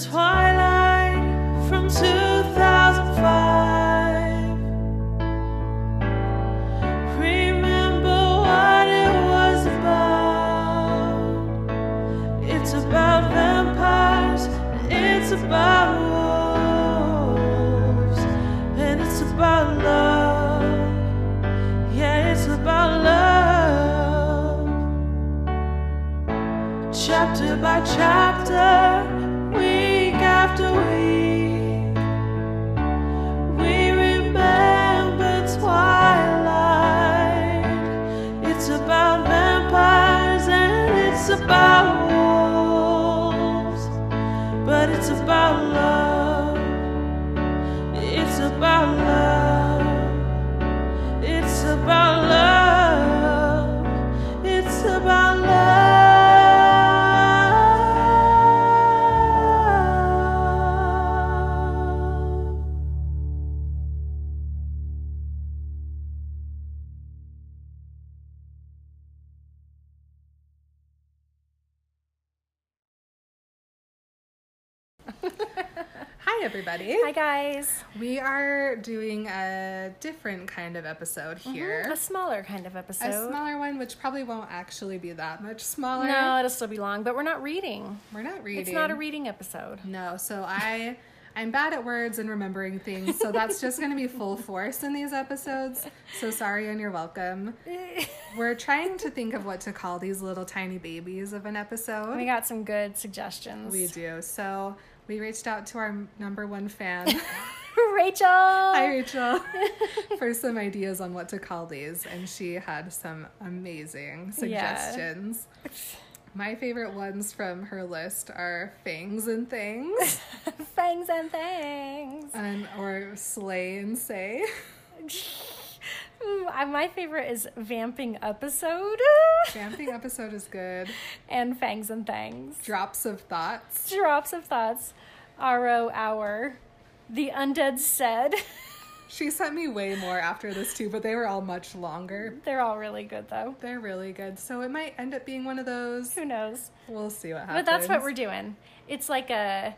Twilight and Hi guys. We are doing a different kind of episode mm-hmm, here. A smaller kind of episode. A smaller one, which probably won't actually be that much smaller. no, it'll still be long, but we're not reading. we're not reading. It's not a reading episode. No, so I I'm bad at words and remembering things, so that's just going to be full force in these episodes. So sorry and you're welcome. We're trying to think of what to call these little tiny babies of an episode. we got some good suggestions. We do. So we reached out to our number one fan. Rachel. Hi, Rachel, for some ideas on what to call these, and she had some amazing suggestions. Yeah. My favorite ones from her list are fangs and things, Fangs and things. and or slay and say. Uh, My favorite is vamping episode Vamping episode is good. and fangs and things. Drops of thoughts. Drops of thoughts. RO hour. The undead said. She sent me way more after this too, but they were all much longer. They're all really good though. They're really good, so it might end up being one of those. Who knows? We'll see what happens. But that's what we're doing. It's like a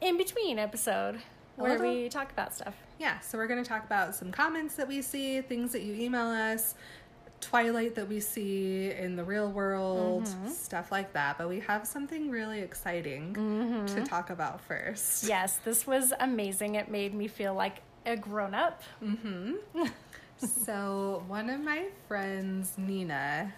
in between episode where we talk about stuff. Yeah, so we're going to talk about some comments that we see, things that you email us, Twilight that we see in the real world, Mm-hmm. stuff like that. But we have something really exciting Mm-hmm. to talk about first. Yes, this was amazing. It made me feel like a grown up. So, one of my friends, Nina,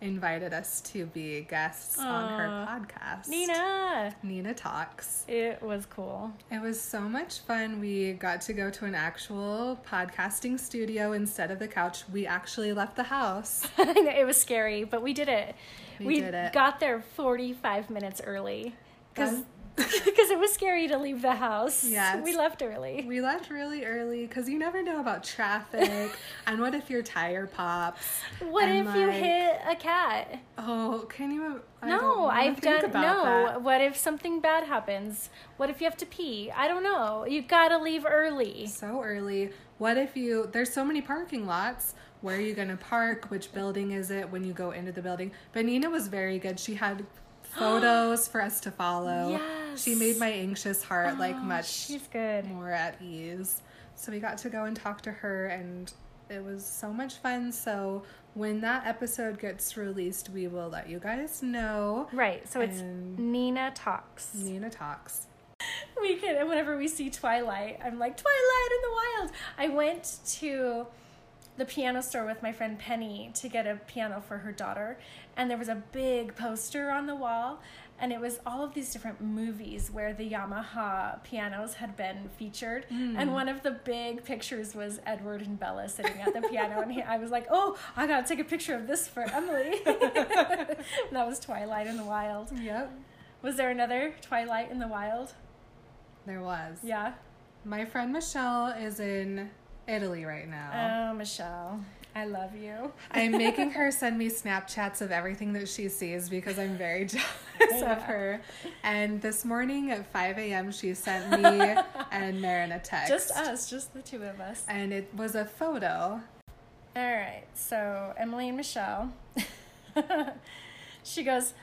invited us to be guests on her podcast. Nina, Nina Talks. it was cool. It was so much fun. We got to go to an actual podcasting studio instead of the couch. We actually left the house. It was scary, but we did it. We did it. got there 45 minutes early because That- it was scary to leave the house. Yes. We left early. We left really early because you never know about traffic. and what if your tire pops? What if you hit a cat? Oh, can you? I don't No, I've done no. that. What if something bad happens? What if you have to pee? I don't know. You gotta leave early. So early. What if you? There's so many parking lots. Where are you going to park? Which building is it when you go into the building? But Nina was very good. She had photos for us to follow. Yes. She made my anxious heart like Oh, much She's good. more at ease. So we got to go and talk to her, and it was so much fun. So when that episode gets released, we will let you guys know. Right. So it's And- Nina talks. Nina talks. we can and whenever we see Twilight, I'm like Twilight in the wild. I went to the piano store with my friend Penny to get a piano for her daughter, and there was a big poster on the wall, and it was all of these different movies where the Yamaha pianos had been featured, hmm. and one of the big pictures was Edward and Bella sitting at the piano, and he, I was like, oh, I gotta take a picture of this for Emily. that was Twilight in the Wild. Yep, Was there another Twilight in the Wild? there was. Yeah. My friend Michelle is in Italy right now. Oh, Michelle, I love you. I'm making her send me Snapchats of everything that she sees because I'm very jealous Yeah. of her. And this morning at 5 a.m., she sent me and Marin a text. Just us, just the two of us. And it was a photo. All right, so Emily and Michelle. she goes,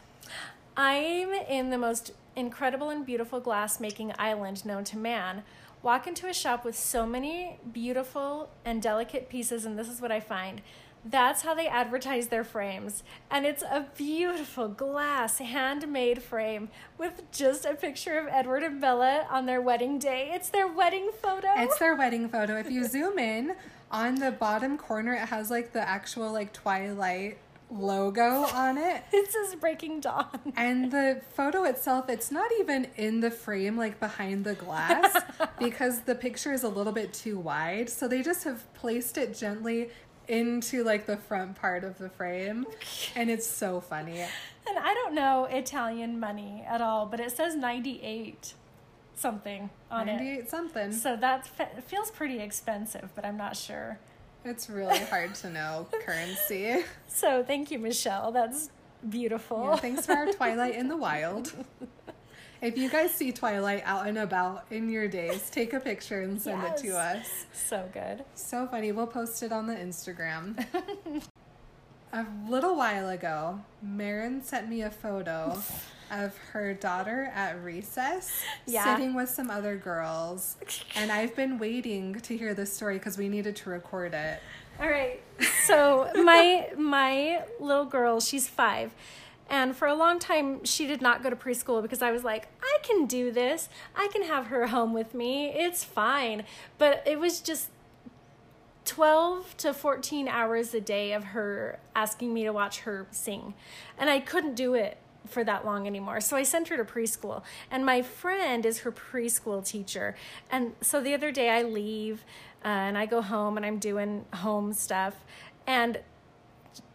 I'm in the most incredible and beautiful glass-making island known to man. Walk into a shop with so many beautiful and delicate pieces, and this is what I find. That's how they advertise their frames. And it's a beautiful glass handmade frame with just a picture of Edward and Bella on their wedding day. It's their wedding photo. It's their wedding photo. If you zoom in on the bottom corner, it has like the actual like Twilight logo on it. it says Breaking Dawn. And the photo itself, it's not even in the frame, like behind the glass, because the picture is a little bit too wide. So they just have placed it gently into like the front part of the frame. And it's so funny. And I don't know Italian money at all, but it says 98 something on 98 it. something. So that fe- feels pretty expensive, but I'm not sure. It's really hard to know currency. So thank you, Michelle. That's beautiful. Yeah, thanks for our Twilight in the Wild. If you guys see Twilight out and about in your days, take a picture and send it to us. So good. So funny. We'll post it on the Instagram. a little while ago, Marin sent me a photo of her daughter at recess Yeah. sitting with some other girls. And I've been waiting to hear this story because we needed to record it. All right. So my my little girl, she's five, and for a long time she did not go to preschool because I was like, I can do this. I can have her home with me. It's fine. But it was just 12 to 14 hours a day of her asking me to watch her sing. And I couldn't do it for that long anymore. So I sent her to preschool. And my friend is her preschool teacher. And so the other day I leave uh, and I go home and I'm doing home stuff. And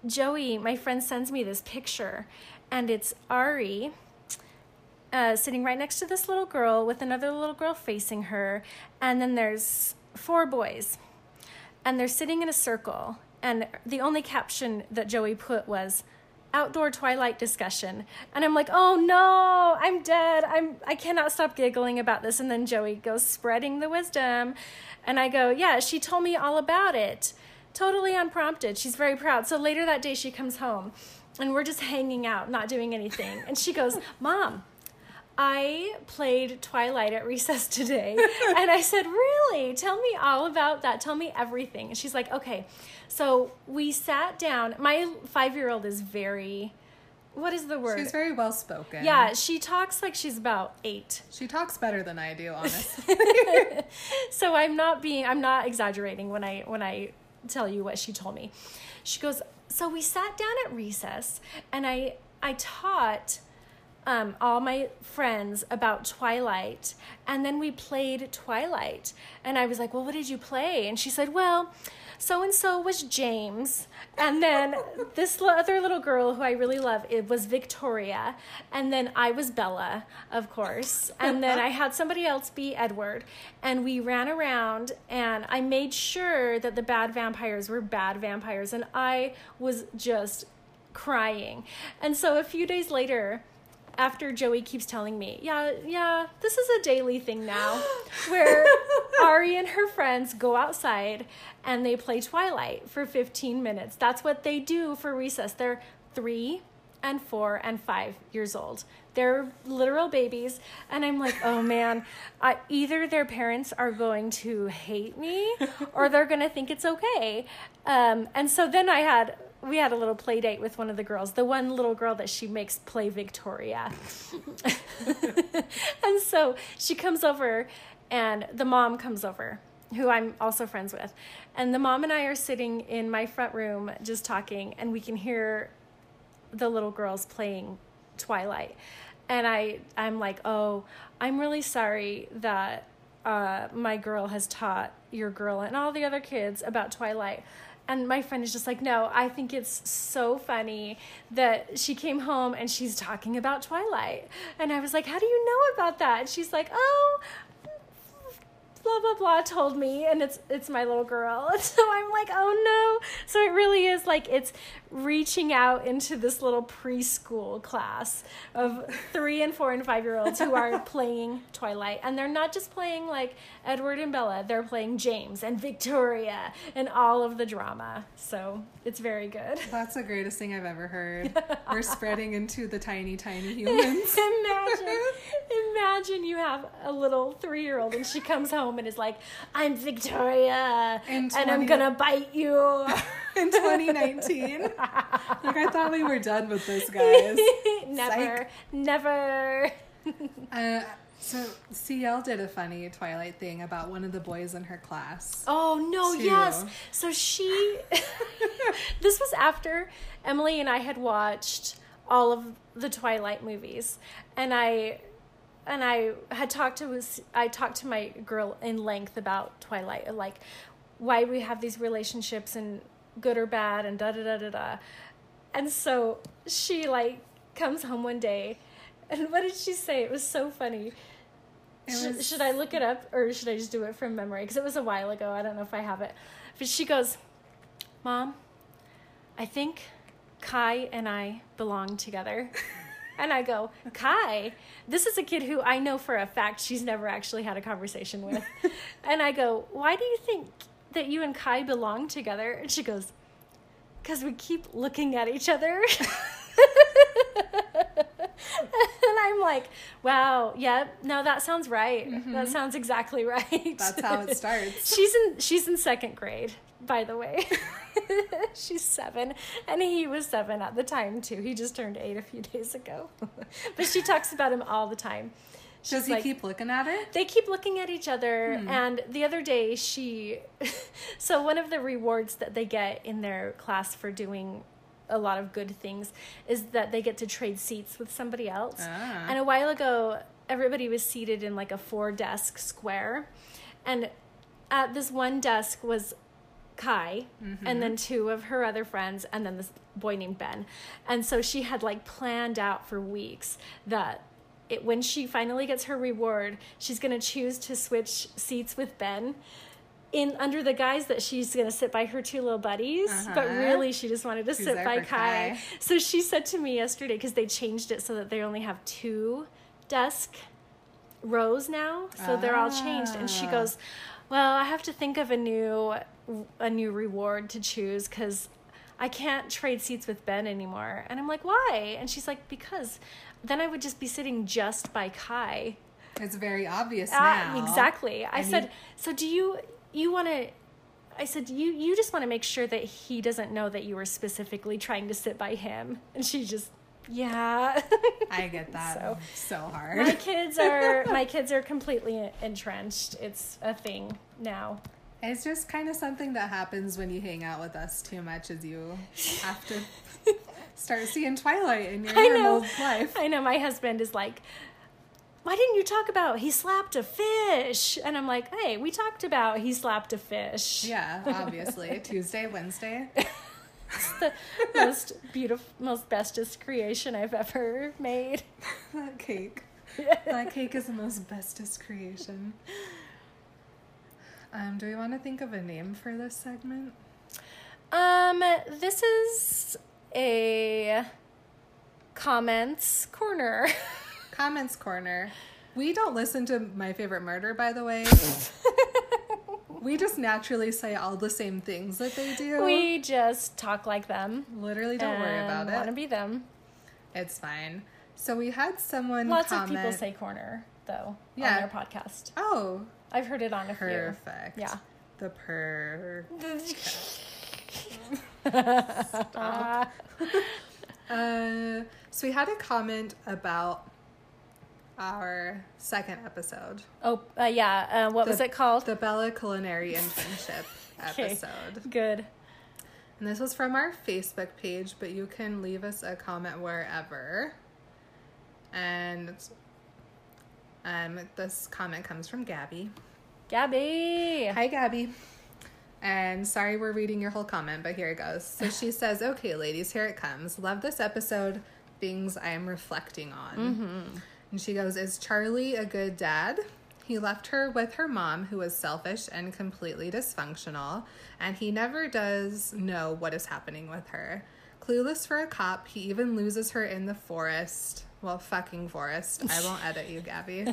Joey, my friend, sends me this picture. And it's Ari uh, sitting right next to this little girl with another little girl facing her. And then there's four boys and they're sitting in a circle and the only caption that joey put was outdoor twilight discussion. And i'm like oh no i'm dead. I'm i cannot stop giggling about this. And then joey goes spreading the wisdom. And i go yeah she told me all about it. Totally unprompted. She's very proud. So later that day she comes home and we're just hanging out not doing anything. And she goes mom I played Twilight at recess today. and I said, Really? Tell me all about that. Tell me everything. And she's like, Okay. So we sat down. My five year old is very, what is the word? She's very well spoken. yeah, she talks like she's about eight. She talks better than I do, honestly. so I'm not being I'm not exaggerating when I when I tell you what she told me. She goes, "So we sat down at recess and I I taught um, all my friends about Twilight, and then we played Twilight. And I was like, Well, what did you play? And she said, Well, so and so was James. And then this other little girl who I really love, it was Victoria. And then I was Bella, of course. And then I had somebody else be Edward. And we ran around, and I made sure that the bad vampires were bad vampires. And I was just crying. And so a few days later, after Joey keeps telling me, yeah, yeah, this is a daily thing now, where Ari and her friends go outside and they play Twilight for 15 minutes. That's what they do for recess. They're three and four and five years old. They're literal babies. And I'm like, oh man, I, either their parents are going to hate me or they're going to think it's okay. Um, and so then I had we had a little play date with one of the girls, the one little girl that she makes play Victoria. and so she comes over, and the mom comes over, who I'm also friends with. And the mom and I are sitting in my front room just talking, and we can hear the little girls playing Twilight. And I, I'm like, oh, I'm really sorry that uh, my girl has taught your girl and all the other kids about Twilight. And my friend is just like, no, I think it's so funny that she came home and she's talking about Twilight. And I was like, how do you know about that? And she's like, oh, blah blah blah told me and it's it's my little girl so i'm like oh no so it really is like it's reaching out into this little preschool class of three and four and five year olds who are playing twilight and they're not just playing like edward and bella they're playing james and victoria and all of the drama so it's very good That's the greatest thing I've ever heard. We're spreading into the tiny, tiny humans. imagine, imagine you have a little three-year-old and she comes home and is like, "I'm Victoria, In and I'm gonna bite you." In 2019. Like I thought we were done with this, guys. never, Psych. never. Uh, so CL did a funny Twilight thing about one of the boys in her class. Oh no, Two. yes. So she This was after Emily and I had watched all of the Twilight movies and I and I had talked to was I talked to my girl in length about Twilight like why we have these relationships and good or bad and da da da da da. And so she like comes home one day and what did she say? It was so funny. It Should, should I look it up or should I just do it from memory? Because it was a while ago. I don't know if I have it. But she goes, Mom, I think Kai and I belong together. And I go, Kai, this is a kid who I know for a fact she's never actually had a conversation with. and I go, Why do you think that you and Kai belong together? And she goes, Because we keep looking at each other. and I'm like, wow, yeah, no, that sounds right. That sounds exactly right. Mm-hmm. That's how it starts. she's in she's in second grade, by the way. she's seven, and he was seven at the time too. He just turned eight a few days ago. but she talks about him all the time. Does he like- keep looking at it? they keep looking at each other and the other day she so one of the rewards that they get in their class for doing a lot of good things is that they get to trade seats with somebody else Ah. and a while ago everybody was seated in like a four desk square and at this one desk was Kai and then two of her other friends and then this boy named Ben. And so she had like planned out for weeks that it, when she finally gets her reward, she's going to choose to switch seats with Ben in under the guise that she's going to sit by her two little buddies, but Uh-huh. really she just wanted to She's sit by Kai. Kai. So she said to me yesterday because they changed it so that they only have two desk rows now so they're all changed and she Ah. goes well i have to think of a new a new reward to choose because i can't trade seats with ben anymore and i'm like why and she's like because then i would just be sitting just by kai It's very obvious Ah, now. exactly i And said you- so do you you want to I said, you, you just want to make sure that he doesn't know that you were specifically trying to sit by him. And she just, yeah. I get that So- so, hard. my kids are my kids are completely entrenched it's a thing now It's just kind of something that happens when you hang out with us too much, as you have to start seeing Twilight in your I know. life. i know my husband is like why didn't you talk about he slapped a fish and i'm like hey we talked about he slapped a fish Yeah, obviously. Tuesday, Wednesday. it's the most beautiful most bestest creation i've ever made That cake. That cake is the most bestest creation. Um, do we want to think of a name for this segment? um this is a comments corner Comments corner. We don't listen to My Favorite Murder, by the way. we just naturally say all the same things that they do. we just talk like them literally don't worry about it. Want to be them. It's fine. So we had someone Lots comment. of people say corner though Yeah. on their podcast. "Oh, I've heard it on a few. perfect." Yeah. The per. few. Uh, so we had a comment about our second episode, oh uh, yeah. Uh, what was it called? the Bella Culinary Internship episode. Good. And this was from our Facebook page, but you can leave us a comment wherever. And um, this comment comes from Gabby. Gabby. Hi, Gabby. And sorry we're reading your whole comment, but here it goes. So she says, Okay, ladies, here it comes. Love this episode. Things I am reflecting on. And she goes, Is Charlie a good dad? He left her with her mom, who was selfish and completely dysfunctional, and he never does know what is happening with her. Clueless for a cop, he even loses her in the forest. Well, fucking forest. I won't edit you, Gabby.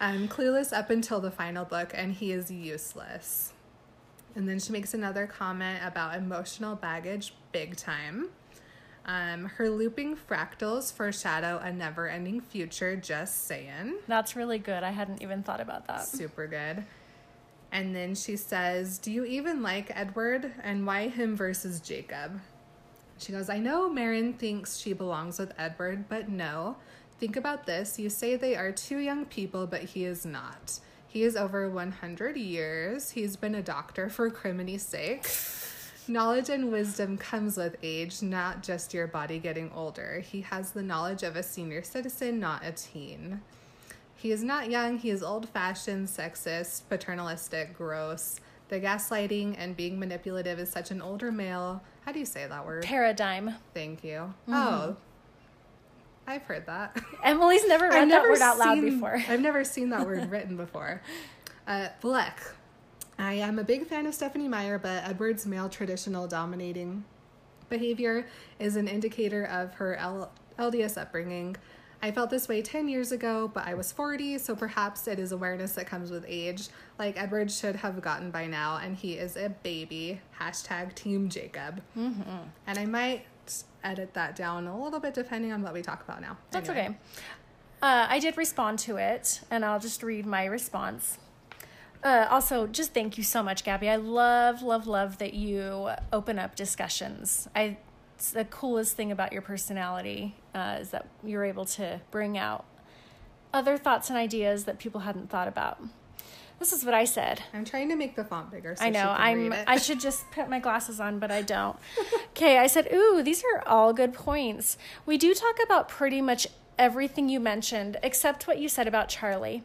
Um, clueless up until the final book, and he is useless. And then she makes another comment about emotional baggage, big time. Um, her looping fractals foreshadow a never ending future, just saying. That's really good. I hadn't even thought about that. Super good. And then she says, Do you even like Edward? And why him versus Jacob? She goes, I know Marin thinks she belongs with Edward, but no. Think about this. You say they are two young people, but he is not. He is over 100 years. He's been a doctor for crimini's sake. Knowledge and wisdom comes with age, not just your body getting older. He has the knowledge of a senior citizen, not a teen. He is not young, he is old fashioned, sexist, paternalistic, gross. The gaslighting and being manipulative is such an older male. How do you say that word? Paradigm. Thank you. Mm-hmm. Oh, I've heard that. Emily's never read that word out loud seen- before. I've never seen that word written before. Uh, Bleck. I am a big fan of Stephenie Meyer, but Edward's male traditional dominating behavior is an indicator of her L- LDS upbringing. I felt this way 10 years ago, but I was 40, so perhaps it is awareness that comes with age. Like Edward should have gotten by now, and he is a baby. Hashtag Team Jacob. Mm-hmm. And I might edit that down a little bit depending on what we talk about now. That's Anyway. okay. Uh, I did respond to it, and I'll just read my response. Uh, also, just thank you so much, Gabby. I love, love, love that you open up discussions. I, it's the coolest thing about your personality uh, is that you're able to bring out other thoughts and ideas that people hadn't thought about. This is what I said. I'm trying to make the font bigger. So I know. I'm. I should just put my glasses on, but I don't. Okay, I said, "Ooh, these are all good points." We do talk about pretty much everything you mentioned, except what you said about Charlie.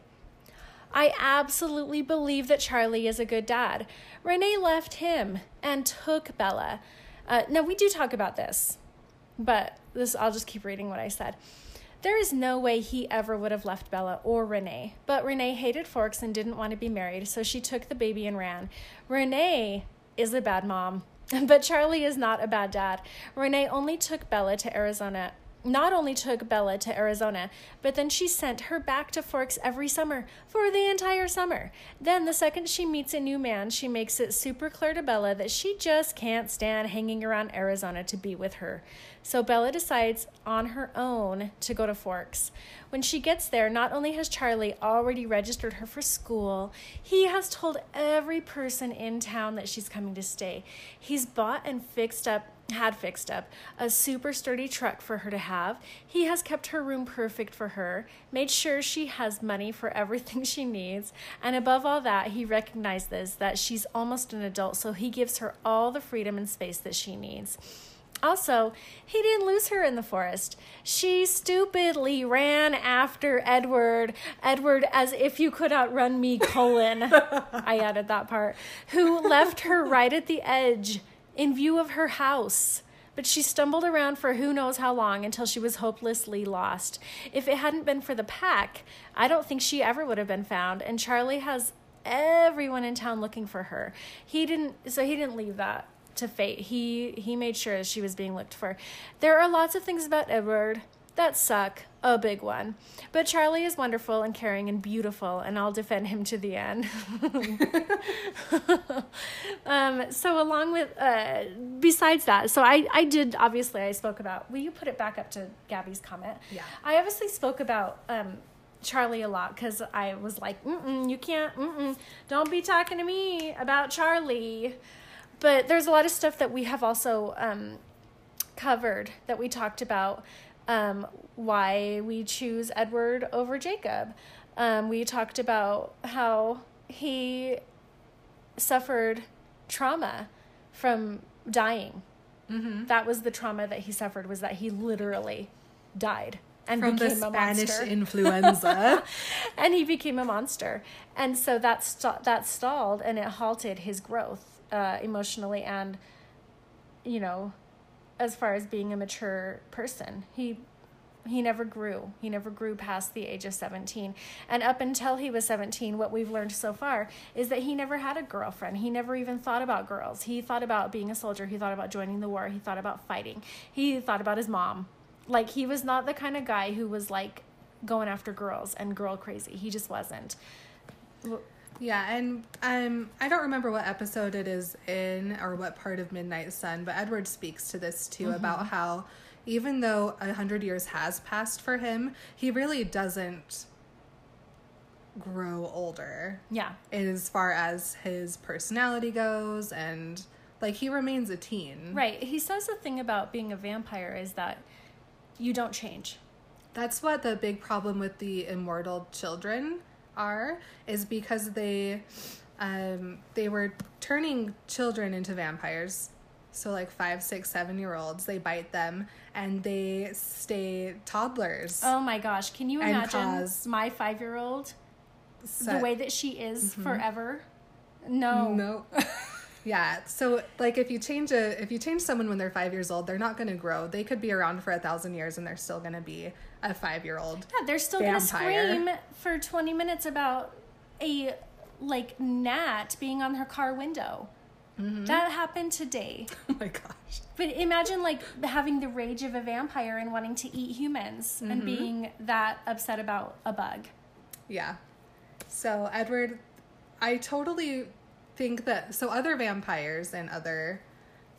I absolutely believe that Charlie is a good dad. Renee left him and took Bella. Uh, now we do talk about this, but this I'll just keep reading what I said. There is no way he ever would have left Bella or Renee, but Renee hated Forks and didn't want to be married, so she took the baby and ran. Renee is a bad mom, but Charlie is not a bad dad. Renee only took Bella to Arizona. Not only took Bella to Arizona, but then she sent her back to Forks every summer for the entire summer. Then, the second she meets a new man, she makes it super clear to Bella that she just can't stand hanging around Arizona to be with her. So Bella decides on her own to go to Forks. When she gets there, not only has Charlie already registered her for school, he has told every person in town that she's coming to stay. He's bought and fixed up had fixed up a super sturdy truck for her to have. He has kept her room perfect for her, made sure she has money for everything she needs, and above all that, he recognizes that she's almost an adult, so he gives her all the freedom and space that she needs. Also, he didn't lose her in the forest. She stupidly ran after Edward. Edward, as if you could outrun me, colon. I added that part. Who left her right at the edge in view of her house. But she stumbled around for who knows how long until she was hopelessly lost. If it hadn't been for the pack, I don't think she ever would have been found. And Charlie has everyone in town looking for her. He didn't so he didn't leave that to fate. He he made sure she was being looked for. There are lots of things about Edward that suck, a big one. But Charlie is wonderful and caring and beautiful, and I'll defend him to the end. um, so along with uh, besides that, so I I did obviously I spoke about. Will you put it back up to Gabby's comment? Yeah. I obviously spoke about um, Charlie a lot because I was like, mm-mm, you can't, mm-mm, don't be talking to me about Charlie. But there's a lot of stuff that we have also um, covered that we talked about um, why we choose Edward over Jacob. Um, we talked about how he suffered trauma from dying. Mm-hmm. That was the trauma that he suffered was that he literally died and From the a Spanish monster. influenza. and he became a monster. And so that st- that stalled and it halted his growth uh, emotionally and you know as far as being a mature person. He He never grew. He never grew past the age of 17. And up until he was 17, what we've learned so far is that he never had a girlfriend. He never even thought about girls. He thought about being a soldier. He thought about joining the war. He thought about fighting. He thought about his mom. Like, he was not the kind of guy who was like going after girls and girl crazy. He just wasn't. Yeah, and um, I don't remember what episode it is in or what part of Midnight Sun, but Edward speaks to this too about how even though a hundred years has passed for him, he really doesn't grow older Yeah. as far as his personality goes, and like he remains a teen. Right. He says the thing about being a vampire is that you don't change. That's what the big problem with the immortal children are, is because they um they were turning children into vampires. So like five, six, seven year olds, they bite them and they stay toddlers. Oh my gosh. Can you imagine my five year old, the way that she is forever? No. No. yeah. So like if you change a if you change someone when they're five years old, they're not gonna grow. They could be around for a thousand years and they're still gonna be a five year old. Yeah, they're still going to scream for 20 minutes about a like gnat being on her car window. Mm-hmm. That happened today. Oh my gosh. But imagine like having the rage of a vampire and wanting to eat humans Mm-hmm. and being that upset about a bug. Yeah. So Edward, I totally think that so other vampires and other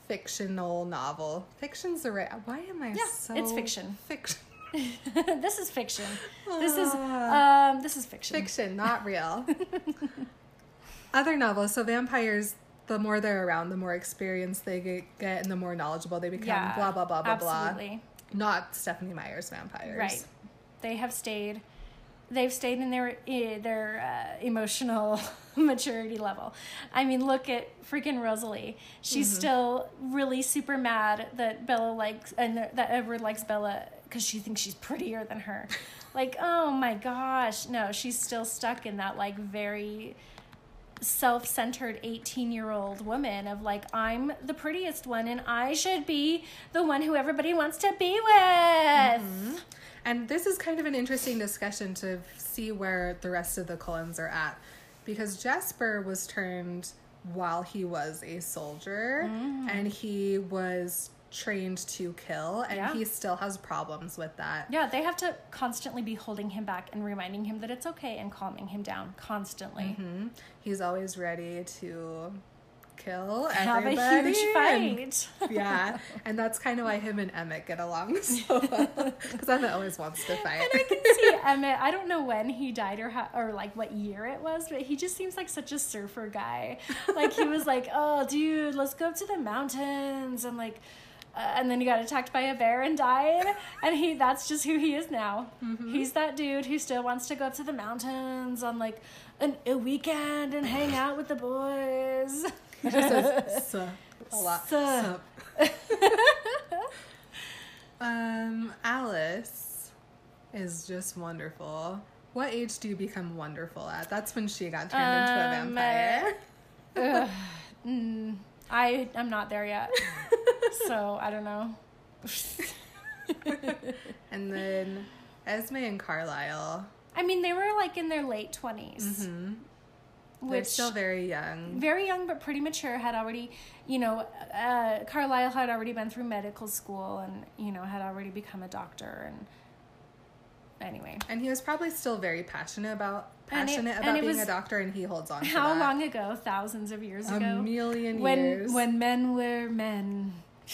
fictional novel fiction's the right. Why am I Yeah, so it's fiction. Fiction. this is fiction. This is Ah. um this is fiction. Fiction, not real. other novels. So vampires. The more they're around, the more experience they get, get and the more knowledgeable they become. Yeah. blah blah blah blah absolutely. blah. Not Stephenie Meyer's vampires. Right. They have stayed. They've stayed in their eh, their uh, emotional maturity level. I mean, look at freaking Rosalie. She's Mm-hmm. still really super mad that Bella likes and that Edward likes Bella because she thinks she's prettier than her. like, oh my gosh, no, she's still stuck in that like very self-centered 18-year-old woman of like I'm the prettiest one and I should be the one who everybody wants to be with. And this is kind of an interesting discussion to see where the rest of the Cullens are at. Because Jasper was turned while he was a soldier Mm. and he was trained to kill, and Yeah. he still has problems with that. Yeah, they have to constantly be holding him back and reminding him that it's okay and calming him down constantly. Mhm. He's always ready to kill Have everybody. a huge and- fight. yeah, and that's kind of why him and Emmett get along so well. Because Emmett always wants to fight. And I can see Emmett. I don't know when he died or how, or like what year it was, but he just seems like such a surfer guy. Like he was like, "Oh, dude, let's go up to the mountains," and like, uh, and then he got attacked by a bear and died. And he that's just who he is now. He's that dude who still wants to go up to the mountains on like an, a weekend and hang out with the boys. He just says "sup" a lot. Sup. Um, Alice is just wonderful. What age do you become wonderful at? That's when she got turned into a Um, vampire. Ugh. Mm, I am not there yet, so I don't know. and then Esme and Carlisle. I mean, they were like in their late 20s Mm-hmm. They're still very young. very young but pretty mature. Had already, you know, uh, Carlisle had already been through medical school and you know had already become a doctor. And anyway, And he was probably still very passionate about And it- passionate about being a doctor, and he holds on. to how that. long ago? Thousands of years ago? A ago. million when years. when men were men.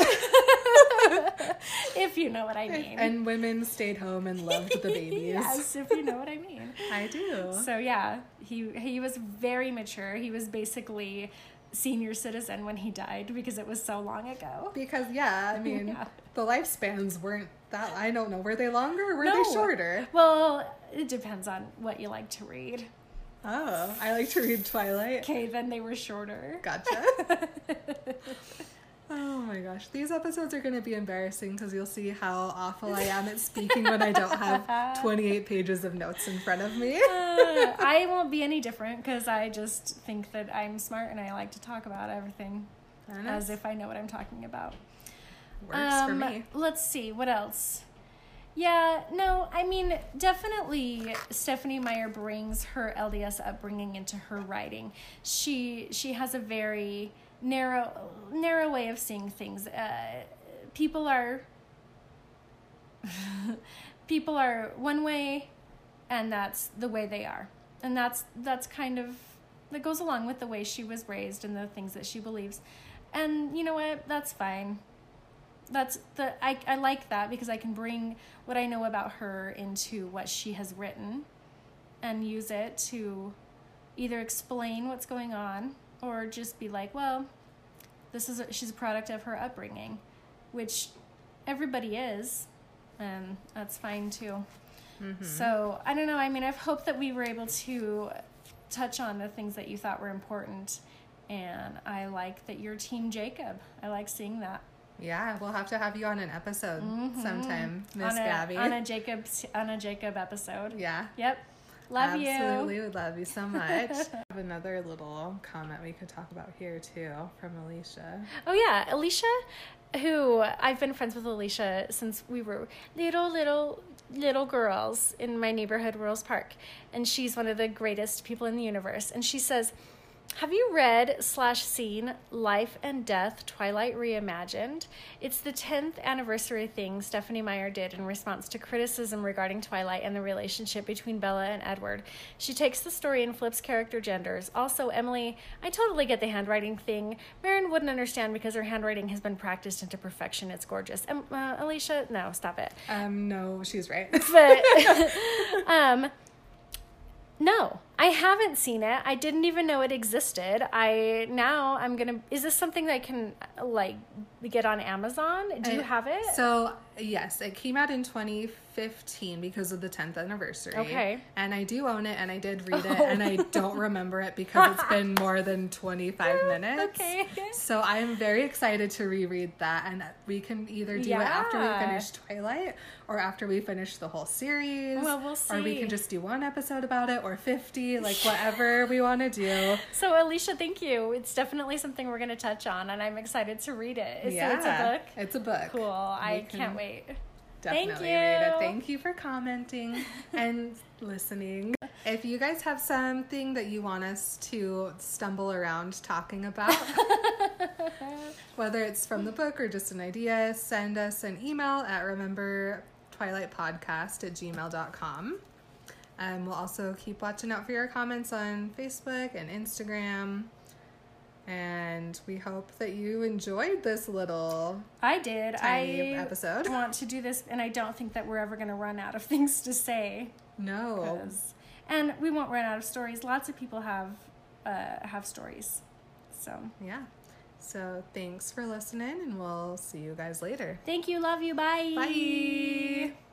if you know what I mean. and women stayed home and loved the babies. yes, if you know what I mean. I do. So yeah, he he was very mature. He was basically senior citizen when he died because it was so long ago. Because yeah, I mean, Yeah. the lifespans weren't that. I don't know. Were they longer? or Were No. they shorter? Well, it depends on what you like to read. Oh, I like to read Twilight. Okay, then they were shorter. Gotcha. Oh my gosh, these episodes are going to be embarrassing because you'll see how awful I am at speaking when I don't have 28 pages of notes in front of me. Uh, I won't be any different because I just think that I'm smart and I like to talk about everything as if I know what I'm talking about. Works for Um, me. Let's see what else. Yeah, no, I mean, definitely Stephenie Meyer brings her LDS upbringing into her writing. She she has a very narrow narrow way of seeing things. Uh, people are people are one way and that's the way they are. And that's that's kind of that goes along with the way she was raised and the things that she believes. And you know what? That's fine that's the I, I like that because I can bring what I know about her into what she has written and use it to either explain what's going on or just be like, well, this is a, she's a product of her upbringing, which everybody is, and that's fine too. Mm-hmm. So I don't know. I mean, I've hoped that we were able to touch on the things that you thought were important, and I like that you're Team Jacob. I like seeing that. Yeah, we'll have to have you on an episode Mhm. sometime, Miss Gabby. on a Jacob on a Jacob episode. yeah. Yep. Love Absolutely, you. would love you so much. I have another little comment we could talk about here too from Alicia. Oh yeah, Alicia, who I've been friends with Alicia since we were little little little girls in my neighborhood, Rose Park, and she's one of the greatest people in the universe. And she says, "Have you read slash seen Life and Death: Twilight Reimagined? It's the tenth anniversary thing Stephenie Meyer did in response to criticism regarding Twilight and the relationship between Bella and Edward. She takes the story and flips character genders. Also, Emily, I totally get the handwriting thing. Marin wouldn't understand because her handwriting has been practiced into perfection. It's gorgeous. Um, uh, Alicia, no, stop it. Um, no, she's right. But um no, I haven't seen it. I didn't even know it existed. I now I'm gonna. Is this something that I can like get on Amazon? Do you have it? So yes, it came out in 2015 because of the 10th anniversary. Okay. And I do own it, and I did read it, Oh. and I don't remember it because it's been more than 25 minutes. Okay. So I'm very excited to reread that, and we can either do it after we finish Twilight or after we finish the whole series. Well, we'll see. Or we can just do one episode about it, or 50, like whatever we want to do. So Alicia, thank you. It's definitely something we're gonna touch on, and I'm excited to read it. So it's a book. It's a book. Cool. I can- can't wait. Definitely Thank you. Thank you for commenting and listening. If you guys have something that you want us to stumble around talking about, whether it's from the book or just an idea, send us an email at remembertwilightpodcast at gmail.com. Um, we'll also keep watching out for your comments on Facebook and Instagram. And we hope that you enjoyed this little I did. I episode. want to do this, and I don't think that we're ever gonna run out of things to say. No. and we won't run out of stories. Lots of people have uh, have stories. So Yeah. So thanks for listening, and we'll see you guys later. thank you. Love you. Bye. Bye.